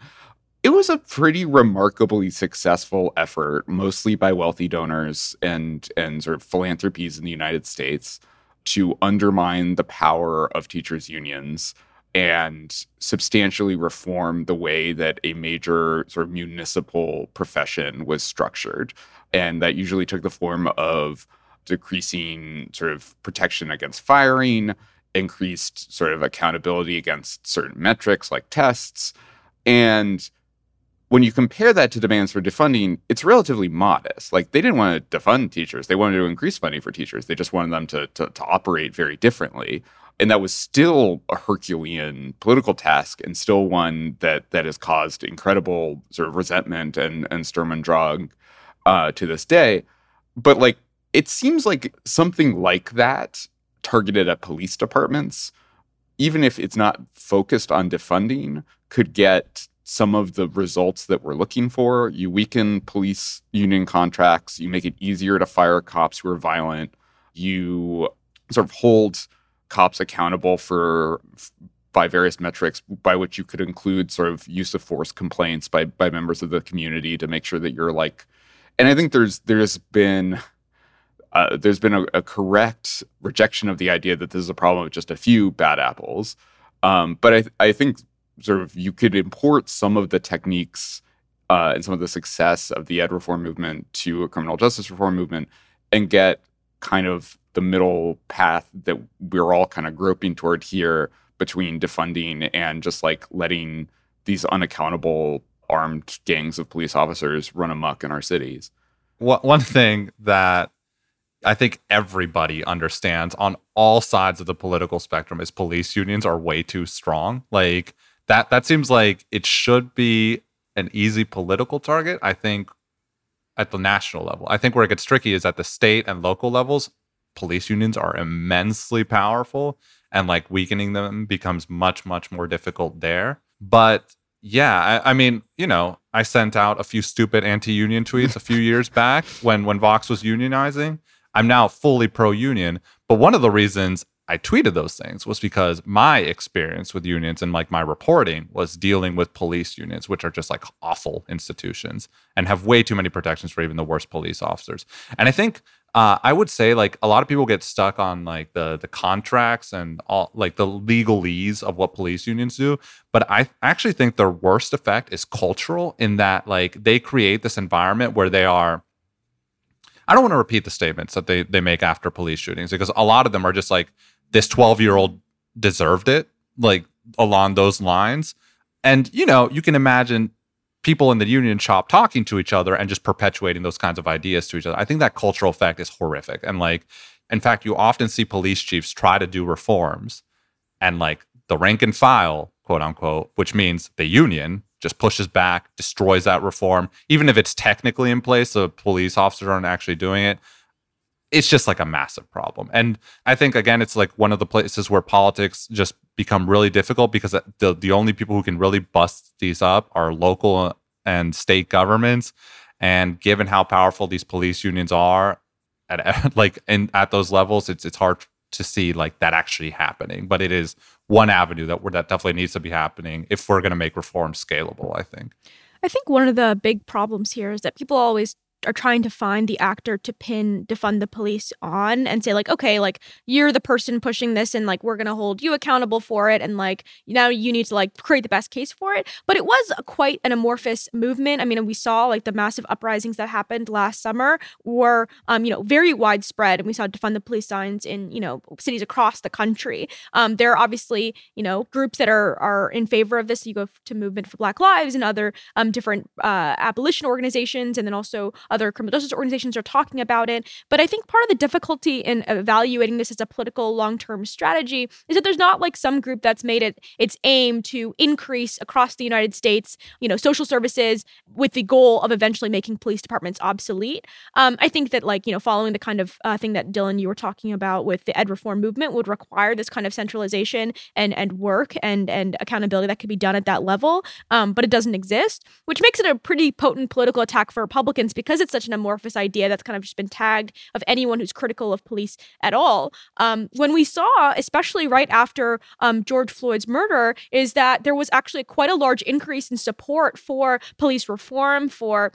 It was a pretty remarkably successful effort, mostly by wealthy donors and and sort of philanthropies in the United States, to undermine the power of teachers' unions and substantially reform the way that a major sort of municipal profession was structured. And that usually took the form of decreasing sort of protection against firing, increased sort of accountability against certain metrics like tests. And when you compare that to demands for defunding, it's relatively modest. Like they didn't want to defund teachers; they wanted to increase funding for teachers. They just wanted them to to, to operate very differently and that was still a Herculean political task, and still one that that has caused incredible sort of resentment and and Sturm und Drang uh, to this day. But like, it seems like something like that targeted at police departments, even if it's not focused on defunding, could get some of the results that we're looking for. You weaken police union contracts. You make it easier to fire cops who are violent. You sort of hold cops accountable for by various metrics by which you could include sort of use of force complaints by by members of the community to make sure that you're like and I think there's there's been uh, there's been a, a, correct rejection of the idea that this is a problem with just a few bad apples. Um, but I, I think sort of you could import some of the techniques uh, and some of the success of the ed reform movement to a criminal justice reform movement and get kind of the middle path that we're all kind of groping toward here between defunding and just like letting these unaccountable armed gangs of police officers run amok in our cities. One thing that I think everybody understands on all sides of the political spectrum is police unions are way too strong. Like that that seems like it should be an easy political target. I think at the national level. I think where it gets tricky is at the state and local levels, police unions are immensely powerful and like weakening them becomes much, much more difficult there. But yeah, I, I, mean, you know, I sent out a few stupid anti-union tweets a few years back when when Vox was unionizing. I'm now fully pro-union, but one of the reasons I tweeted those things was because my experience with unions and like my reporting was dealing with police unions, which are just like awful institutions and have way too many protections for even the worst police officers. And I think uh, I would say like a lot of people get stuck on like the the contracts and all like the legalese of what police unions do, but I actually think their worst effect is cultural in that like they create this environment where they are. I don't want to repeat the statements that they they make after police shootings because a lot of them are just like this 12 year old deserved it, like along those lines. And you know, you can imagine people in the union shop talking to each other and just perpetuating those kinds of ideas to each other. I think that cultural effect is horrific. And like, in fact, you often see police chiefs try to do reforms and like the rank and file, quote unquote, which means the union just pushes back, destroys that reform, even if it's technically in place, the police officers aren't actually doing it. It's just like a massive problem. And I think again, it's like one of the places where politics just become really difficult because uh, the the only people who can really bust these up are local uh, and state governments. And given how powerful these police unions are, at like in at those levels, it's it's hard to see like that actually happening. But it is one avenue that that definitely needs to be happening if we're going to make reform scalable. I think. I think one of the big problems here is that people always are trying to find the actor to pin defund the police on and say like okay like you're the person pushing this and like we're going to hold you accountable for it and like now you need to like create the best case for it. But it was quite an amorphous movement. I mean we saw like the massive uprisings that happened last summer were um you know very widespread and we saw defund the police signs in you know cities across the country. Um there are obviously you know groups that are are in favor of this. You go to movement for black lives and other um different uh abolition organizations and then also other criminal justice organizations are talking about it. But I think part of the difficulty in evaluating this as a political long term strategy is that there's not like some group that's made it its aim to increase across the United States, you know, social services with the goal of eventually making police departments obsolete. Um, I think that like you know, following the kind of uh, thing that Dylan you were talking about with the ed reform movement would require this kind of centralization and and work and and accountability that could be done at that level. Um, but it doesn't exist, which makes it a pretty potent political attack for Republicans because because it's such an amorphous idea that's kind of just been tagged of anyone who's critical of police at all. Um, when we saw, especially right after um, George Floyd's murder, is that there was actually quite a large increase in support for police reform, for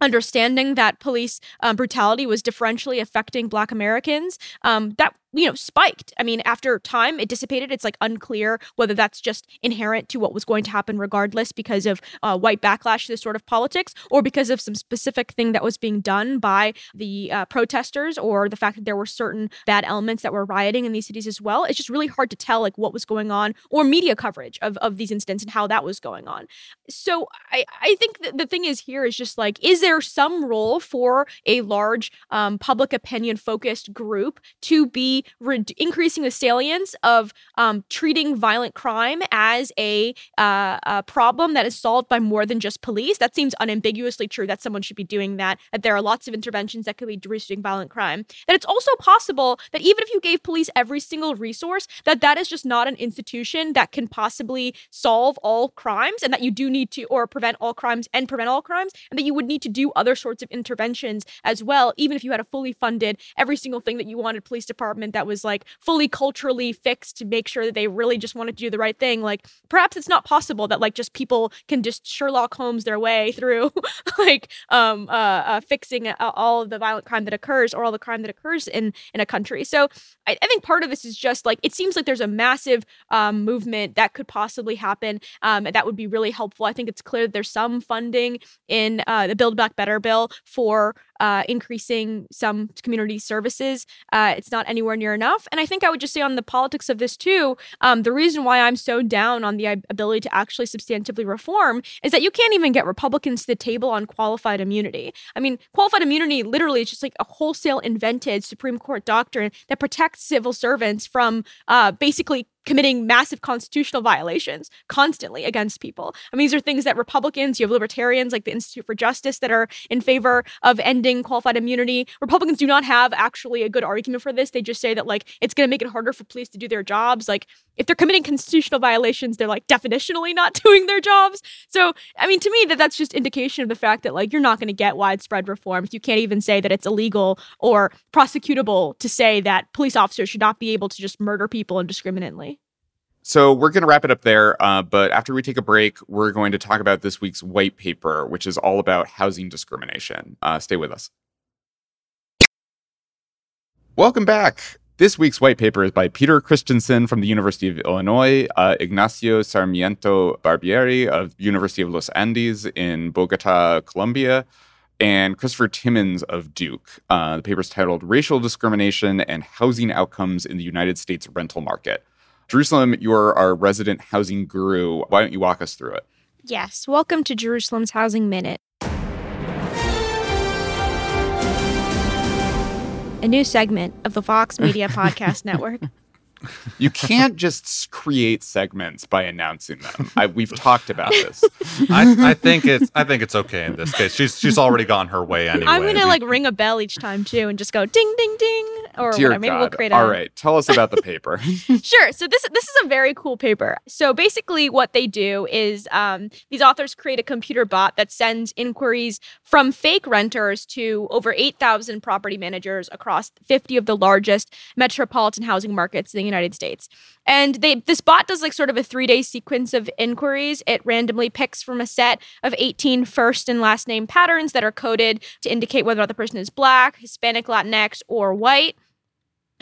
understanding that police um, brutality was differentially affecting black americans um, that you know, spiked. I mean, after time, it dissipated. It's like unclear whether that's just inherent to what was going to happen regardless because of uh, white backlash to this sort of politics or because of some specific thing that was being done by the uh, protesters or the fact that there were certain bad elements that were rioting in these cities as well. It's just really hard to tell like what was going on or media coverage of, of these incidents and how that was going on. So I, I think the thing is here is just like, is there some role for a large um, public opinion focused group to be re- increasing the salience of um, treating violent crime as a, uh, a problem that is solved by more than just police. That seems unambiguously true that someone should be doing that, that there are lots of interventions that could be reducing violent crime. That it's also possible that even if you gave police every single resource, that that is just not an institution that can possibly solve all crimes and that you do need to, or prevent all crimes and prevent all crimes, and that you would need to do other sorts of interventions as well, even if you had a fully funded every single thing that you wanted police departments establishment that was like fully culturally fixed to make sure that they really just wanted to do the right thing. Like perhaps it's not possible that like just people can just Sherlock Holmes their way through like um uh, uh fixing all of the violent crime that occurs or all the crime that occurs in in a country. So I, I think part of this is just like it seems like there's a massive um, movement that could possibly happen. Um, that would be really helpful. I think it's clear that there's some funding in uh, the Build Back Better bill for uh, increasing some community services. Uh, it's not anywhere near enough. And I think I would just say on the politics of this too, um, the reason why I'm so down on the ability to actually substantively reform is that you can't even get Republicans to the table on qualified immunity. I mean, qualified immunity literally is just like a wholesale invented Supreme Court doctrine that protects civil servants from uh, basically committing massive constitutional violations constantly against people. I mean, these are things that Republicans, you have libertarians like the Institute for Justice that are in favor of ending qualified immunity. Republicans do not have actually a good argument for this. They just say that like it's going to make it harder for police to do their jobs. Like if they're committing constitutional violations, they're like definitionally not doing their jobs. So, I mean, to me that that's just indication of the fact that like you're not going to get widespread reforms. you can't even say that it's illegal or prosecutable to say that police officers should not be able to just murder people indiscriminately. So we're going to wrap it up there. Uh, but after we take a break, we're going to talk about this week's white paper, which is all about housing discrimination. Uh, stay with us. Welcome back. This week's white paper is by Peter Christensen from the University of Illinois, uh, Ignacio Sarmiento Barbieri of University of Los Andes in Bogota, Colombia, and Christopher Timmins of Duke. Uh, the paper is titled Racial Discrimination and Housing Outcomes in the United States Rental Market. Jerusalem, you're our resident housing guru. Why don't you walk us through it? Yes. Welcome to Jerusalem's Housing Minute. A new segment of the Vox Media Podcast Network. You can't just create segments by announcing them. I, we've talked about this. I, I, think it's I think it's okay in this case. She's she's already gone her way anyway. I'm gonna like ring a bell each time too, and just go ding ding ding or Dear whatever. Maybe God. we'll create. A... All right, tell us about the paper. sure. So this this is a very cool paper. So basically, what they do is um, these authors create a computer bot that sends inquiries from fake renters to over 8,000 property managers across 50 of the largest metropolitan housing markets in the United States. And they this bot does like sort of a three day sequence of inquiries. It randomly picks from a set of 18 first and last name patterns that are coded to indicate whether or not the person is black, Hispanic, Latinx, or white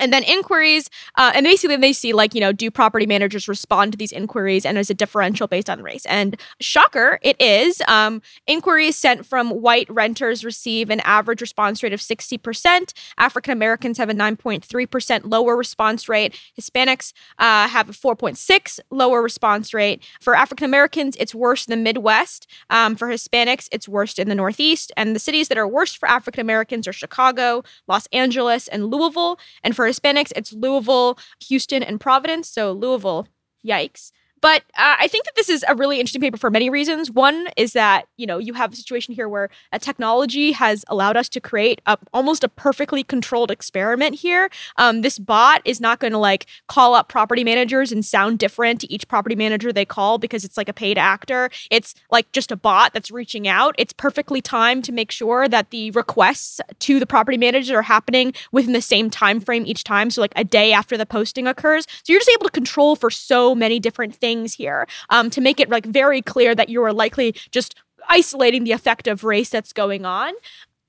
and then inquiries uh, and basically they see like you know do property managers respond to these inquiries and is a differential based on race? And shocker it is um, inquiries sent from white renters receive an average response rate of 60% african americans have a 9.3% lower response rate. Hispanics uh, have a 4.6 lower response rate. For african americans it's worse in the midwest. Um, for hispanics it's worst in the northeast. And the cities that are worst for african americans are chicago los angeles and louisville. And for Hispanics, it's Louisville, Houston, and Providence. So Louisville, yikes. But uh, I think that this is a really interesting paper for many reasons. One is that you know you have a situation here where a technology has allowed us to create a, almost a perfectly controlled experiment here. Um, this bot is not going to like call up property managers and sound different to each property manager they call because it's like a paid actor. It's like just a bot that's reaching out. It's perfectly timed to make sure that the requests to the property manager are happening within the same time frame each time. So like a day after the posting occurs. So you're just able to control for so many different things things here um, to make it like very clear that you are likely just isolating the effect of race that's going on.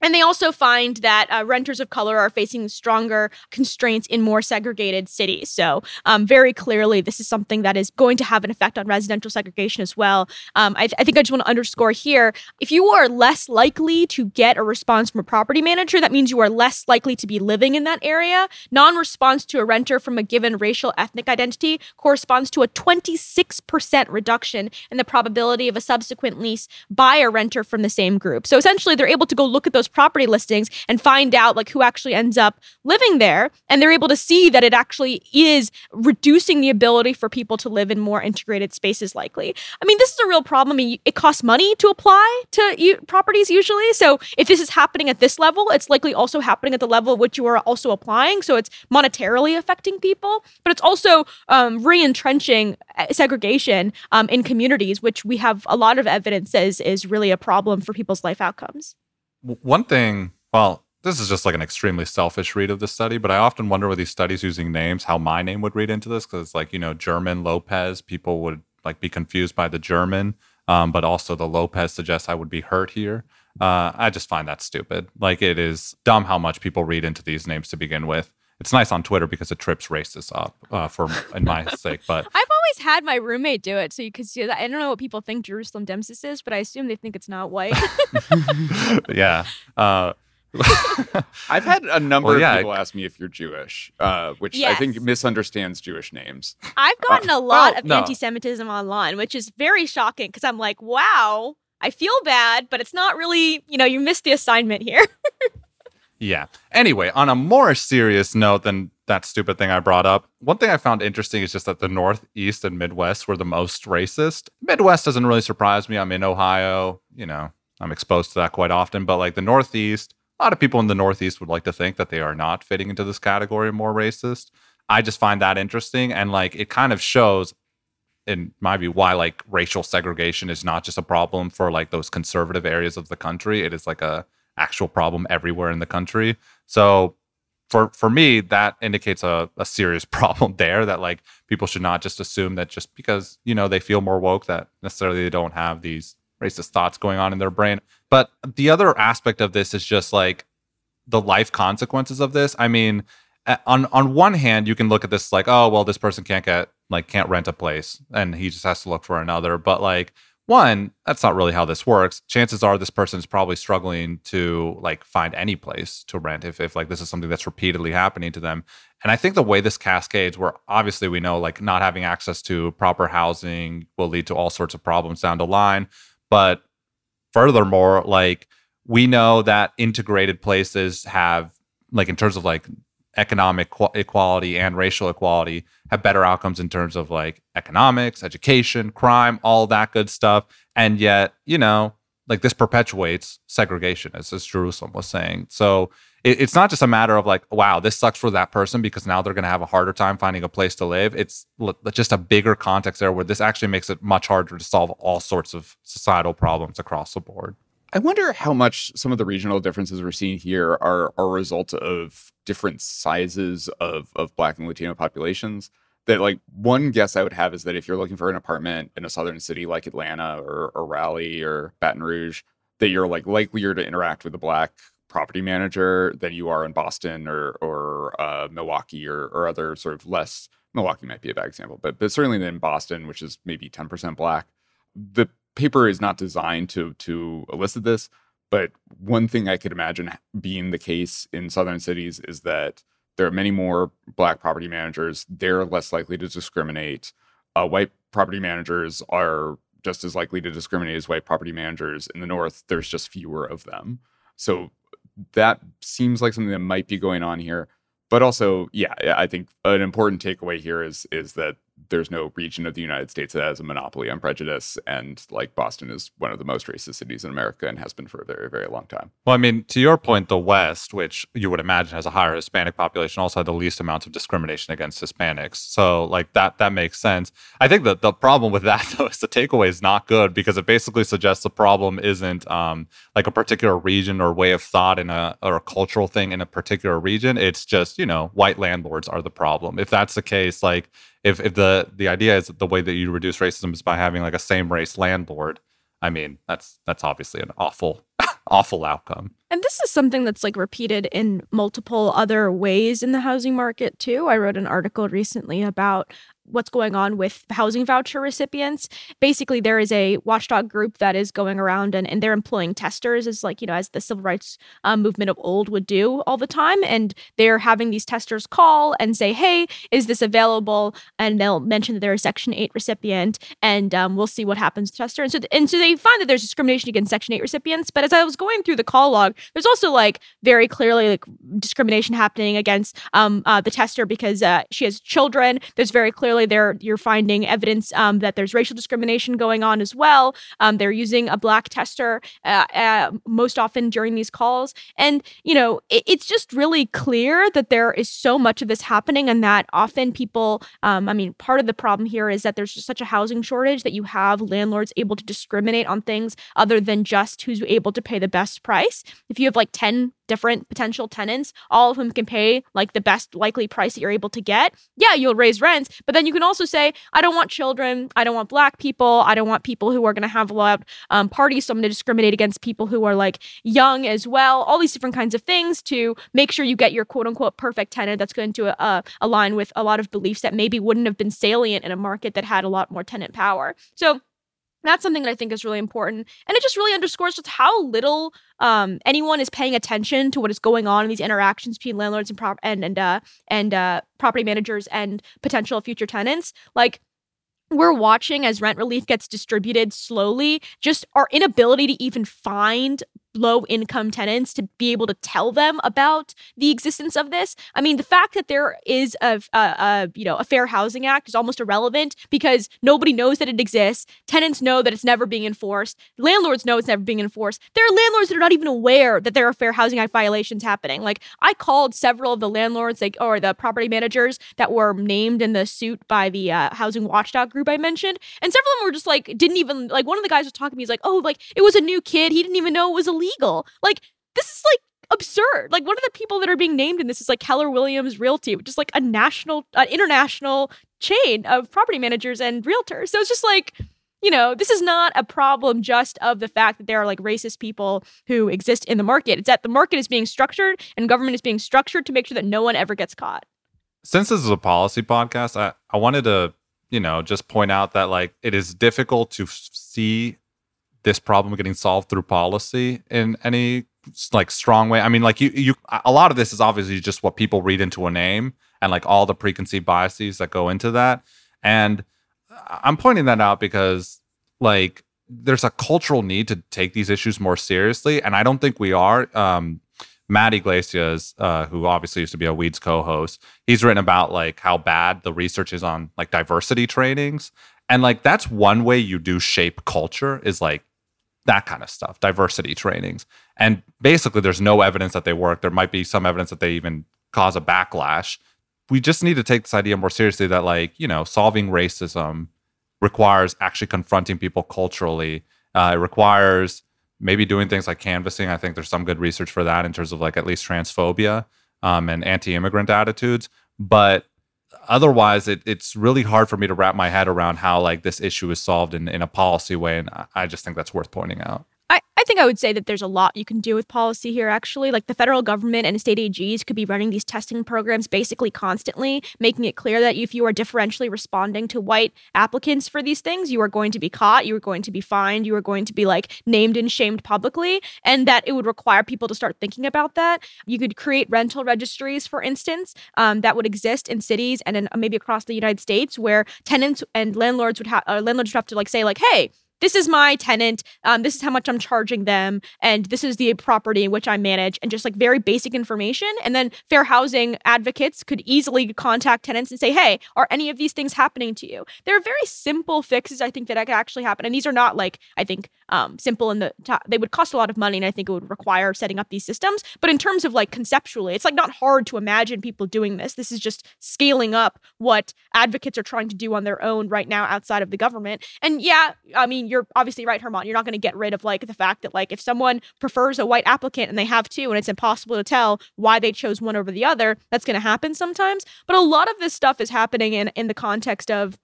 And they also find that uh, renters of color are facing stronger constraints in more segregated cities. So, um, very clearly, this is something that is going to have an effect on residential segregation as well. Um, I, th- I, think I just want to underscore here if you are less likely to get a response from a property manager, that means you are less likely to be living in that area. Non response to a renter from a given racial ethnic identity corresponds to a 26% reduction in the probability of a subsequent lease by a renter from the same group. So, essentially, they're able to go look at those property listings and find out like who actually ends up living there and they're able to see that it actually is reducing the ability for people to live in more integrated spaces likely. I mean this is a real problem. It costs money to apply to u- properties usually. So if this is happening at this level it's likely also happening at the level at which you are also applying. So it's monetarily affecting people but it's also um, re-entrenching uh, segregation um, in communities which we have a lot of evidence says is really a problem for people's life outcomes one thing, well, this is just like an extremely selfish read of the study, but I often wonder with these studies using names how my name would read into this because it's like you know German Lopez, people would like be confused by the German, um, but also the Lopez suggests I would be hurt here. Uh, I just find that stupid. Like it is dumb how much people read into these names to begin with. It's nice on Twitter because it trips racists up uh, for in my sake, but I've always had my roommate do it, so you could see that. I don't know what people think Jerusalem Demsas is, but I assume they think it's not white. yeah. Uh, I've had a number Well, of yeah, people ask me if you're Jewish, uh, which I think misunderstands Jewish names. I've gotten a lot well, of no. anti-Semitism online, which is very shocking because I'm like, wow, I feel bad, but it's not really. You know, you missed the assignment here. Yeah. Anyway, on a more serious note than that stupid thing I brought up, one thing I found interesting is just that the Northeast and Midwest were the most racist. Midwest doesn't really surprise me. I'm in Ohio, you know, I'm exposed to that quite often, but like the Northeast, a lot of people in the Northeast would like to think that they are not fitting into this category more racist. I just find that interesting. And like it kind of shows, in my view, why like racial segregation is not just a problem for like those conservative areas of the country. It is like a actual problem everywhere in the country. So for for me, that indicates a, a serious problem there that like people should not just assume that just because, you know, they feel more woke that necessarily they don't have these racist thoughts going on in their brain. But the other aspect of this is just like the life consequences of this. I mean, on on one hand, you can look at this like, oh, well, this person can't get like can't rent a place and he just has to look for another. But like one, that's not really how this works. Chances are this person is probably struggling to like find any place to rent if if like this is something that's repeatedly happening to them. And I think the way this cascades, where obviously we know like not having access to proper housing will lead to all sorts of problems down the line. But furthermore, like we know that integrated places have like in terms of like economic equality and racial equality have better outcomes in terms of like economics education crime all that good stuff. And yet you know like this perpetuates segregation as, as jerusalem was saying. So it, it's not just a matter of like wow this sucks for that person because now they're going to have a harder time finding a place to live. It's just a bigger context there where this actually makes it much harder to solve all sorts of societal problems across the board I wonder how much some of the regional differences we're seeing here are are a result of different sizes of of Black and Latino populations. That like one guess I would have is that if you're looking for an apartment in a southern city like Atlanta or, or Raleigh or Baton Rouge, that you're like likelier to interact with a Black property manager than you are in Boston or or uh, Milwaukee or or other sort of less. Milwaukee might be a bad example, but but certainly in Boston, which is maybe 10% Black, the paper is not designed to to elicit this but one thing i could imagine being the case in southern cities is that there are many more black property managers. They're less likely to discriminate. Uh, white property managers are just as likely to discriminate as white property managers. In the north there's just fewer of them. So that seems like something that might be going on here. But also yeah i think an important takeaway here is is that there's no region of the United States that has a monopoly on prejudice. And like Boston is one of the most racist cities in America and has been for a very, very long time. Well, I mean, to your point, the West, which you would imagine has a higher Hispanic population, also had the least amount of discrimination against Hispanics. So, like that, that makes sense. I think that the problem with that, though, is the takeaway is not good because it basically suggests the problem isn't um, like a particular region or way of thought in a or a cultural thing in a particular region. It's just you know, white landlords are the problem. If that's the case, like if if the the idea is that the way that you reduce racism is by having like a same race landlord, I mean, that's that's obviously an awful awful outcome. And this is something that's like repeated in multiple other ways in the housing market too. I wrote an article recently about what's going on with housing voucher recipients. Basically, there is a watchdog group that is going around and, and they're employing testers as like, you know, as the civil rights um, movement of old would do all the time. And they're having these testers call and say, hey, is this available? And they'll mention that they're a Section 8 recipient and um, we'll see what happens to tester. And so, and so they find that there's discrimination against Section 8 recipients. But as I was going through the call log, there's also like very clearly like discrimination happening against um, uh, the tester because uh, she has children. There's very clearly there you're finding evidence um, that there's racial discrimination going on as well. Um, they're using a black tester uh, uh, most often during these calls, and you know it, it's just really clear that there is so much of this happening, and that often people. Um, I mean, part of the problem here is that there's just such a housing shortage that you have landlords able to discriminate on things other than just who's able to pay the best price. If you have like 10 different potential tenants, all of whom can pay like the best likely price that you're able to get, yeah, you'll raise rents. But then you can also say, I don't want children, I don't want black people, I don't want people who are going to have loud um, parties, so I'm going to discriminate against people who are like young as well. All these different kinds of things to make sure you get your quote unquote perfect tenant that's going to uh, align with a lot of beliefs that maybe wouldn't have been salient in a market that had a lot more tenant power. So that's something that I think is really important. And it just really underscores just how little um, anyone is paying attention to what is going on in these interactions between landlords and prop and and uh, and uh, property managers and potential future tenants. Like we're watching as rent relief gets distributed slowly, just our inability to even find low income tenants to be able to tell them about the existence of this. I mean, the fact that there is a, a, a, you know a Fair Housing Act is almost irrelevant because nobody knows that it exists. Tenants know that it's never being enforced. Landlords know it's never being enforced. There are landlords that are not even aware that there are Fair Housing Act violations happening. Like I called several of the landlords, like or the property managers that were named in the suit by the uh, housing watchdog group I mentioned, and several of them were just like didn't even like. One of the guys was talking to me. He's like, "Oh, like it was a new kid. He didn't even know it was illegal." Illegal. Like this is like absurd. Like one of the people that are being named in this is like Keller Williams Realty, which is like a national, uh, international chain of property managers and realtors. So it's just like, you know, this is not a problem just of the fact that there are like racist people who exist in the market. It's that the market is being structured and government is being structured to make sure that no one ever gets caught. Since this is a policy podcast, I, I wanted to, you know, just point out that like it is difficult to see this problem getting solved through policy in any like strong way. I mean, like you, you, a lot of this is obviously just what people read into a name and like all the preconceived biases that go into that. And I'm pointing that out because like there's a cultural need to take these issues more seriously, and I don't think we are. Um, Matt Yglesias, uh, who obviously used to be a Weeds co-host, he's written about like how bad the research is on like diversity trainings, and like that's one way you do shape culture is like that kind of stuff, diversity trainings. And basically, there's no evidence that they work. There might be some evidence that they even cause a backlash. We just need to take this idea more seriously that, like, you know, solving racism requires actually confronting people culturally. Uh, it requires maybe doing things like canvassing. I think there's some good research for that in terms of like at least transphobia um, and anti immigrant attitudes. But otherwise it, it's really hard for me to wrap my head around how like this issue is solved in, in a policy way and i just think that's worth pointing out I, I think I would say that there's a lot you can do with policy here, actually. Like the federal government and state AGs could be running these testing programs basically constantly, making it clear that if you are differentially responding to white applicants for these things, you are going to be caught, you are going to be fined, you are going to be like named and shamed publicly, and that it would require people to start thinking about that. You could create rental registries, for instance, um, that would exist in cities and in, maybe across the United States where tenants and landlords would have, uh, landlords would have to like say, like, hey, this is my tenant. Um, this is how much I'm charging them, and this is the property which I manage, and just like very basic information. And then fair housing advocates could easily contact tenants and say, "Hey, are any of these things happening to you?" There are very simple fixes I think that could actually happen, and these are not like I think um, simple in the top. They would cost a lot of money, and I think it would require setting up these systems. But in terms of like conceptually, it's like not hard to imagine people doing this. This is just scaling up what advocates are trying to do on their own right now outside of the government. And yeah, I mean you're obviously right, German. You're not going to get rid of like the fact that like if someone prefers a white applicant and they have two, and it's impossible to tell why they chose one over the other, that's going to happen sometimes. But a lot of this stuff is happening in in the context of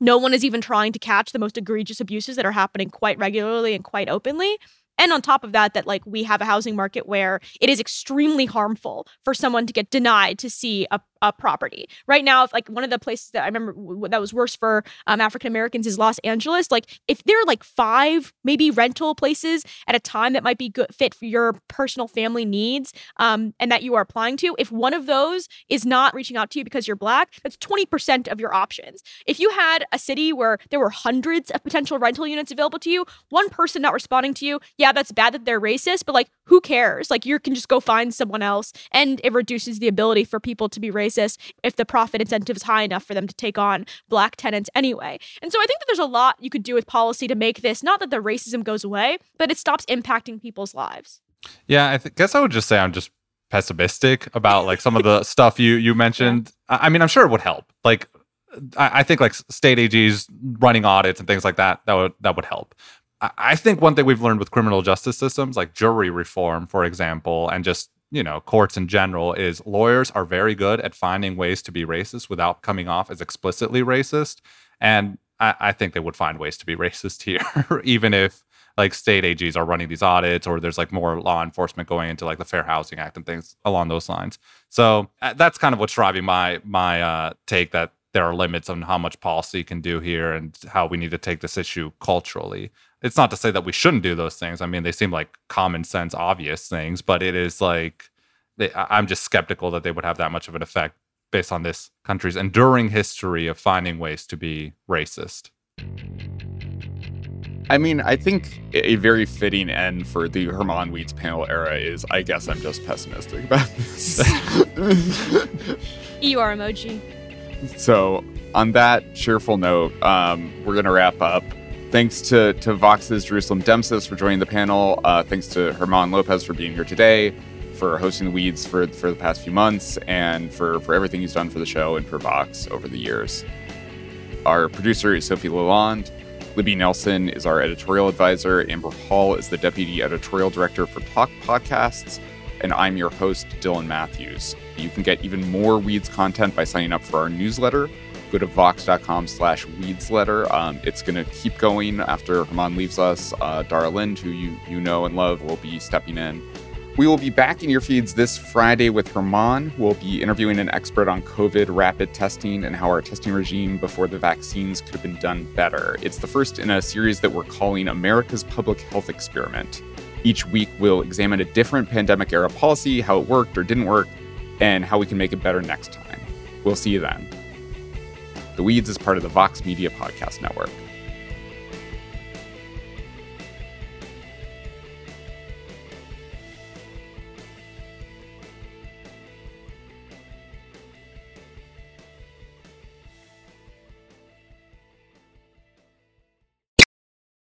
no one is even trying to catch the most egregious abuses that are happening quite regularly and quite openly. And on top of that, that like we have a housing market where it is extremely harmful for someone to get denied to see a, a property. Right now, if like one of the places that I remember w- that was worse for um, African Americans is Los Angeles. Like if there are like five maybe rental places at a time that might be good fit for your personal family needs, um, and that you are applying to, if one of those is not reaching out to you because you're black, that's twenty percent of your options. If you had a city where there were hundreds of potential rental units available to you, one person not responding to you, yeah, that's bad that they're racist, but like who cares? Like you can just go find someone else, and it reduces the ability for people to be racist if the profit incentive is high enough for them to take on black tenants anyway. And so I think that there's a lot you could do with policy to make this not that the racism goes away, but it stops impacting people's lives. Yeah, I th- guess I would just say I'm just pessimistic about like some of the stuff you you mentioned. Yeah. I mean, I'm sure it would help. Like I, I think like state AGs running audits and things like that that would that would help. I think one thing we've learned with criminal justice systems, like jury reform, for example, and just you know courts in general, is lawyers are very good at finding ways to be racist without coming off as explicitly racist. And I, I think they would find ways to be racist here, even if like state AGs are running these audits or there's like more law enforcement going into like the Fair Housing Act and things along those lines. So uh, that's kind of what's driving my my uh, take that there are limits on how much policy can do here and how we need to take this issue culturally. It's not to say that we shouldn't do those things. I mean, they seem like common sense, obvious things, but it is like they, I'm just skeptical that they would have that much of an effect based on this country's enduring history of finding ways to be racist. I mean, I think a very fitting end for the German Weeds panel era is I guess I'm just pessimistic about this. ER emoji. So, on that cheerful note, um, we're going to wrap up. Thanks to, to Vox's Jerusalem Demsas for joining the panel. Uh, thanks to German Lopez for being here today, for hosting the Weeds for, for the past few months, and for, for everything he's done for the show and for Vox over the years. Our producer is Sofi LaLonde. Libby Nelson is our editorial advisor. Amber Hall is the deputy editorial director for Talk Podcasts. And I'm your host, Dylan Matthews. You can get even more Weeds content by signing up for our newsletter. Go to vox.com slash weedsletter. Um, it's going to keep going after German leaves us. Uh, Dara Lind, who you, you know and love, will be stepping in. We will be back in your feeds this Friday with German, who will be interviewing an expert on COVID rapid testing and how our testing regime before the vaccines could have been done better. It's the first in a series that we're calling America's Public Health Experiment. Each week, we'll examine a different pandemic era policy, how it worked or didn't work, and how we can make it better next time. We'll see you then. The Weeds is part of the Vox Media Podcast Network.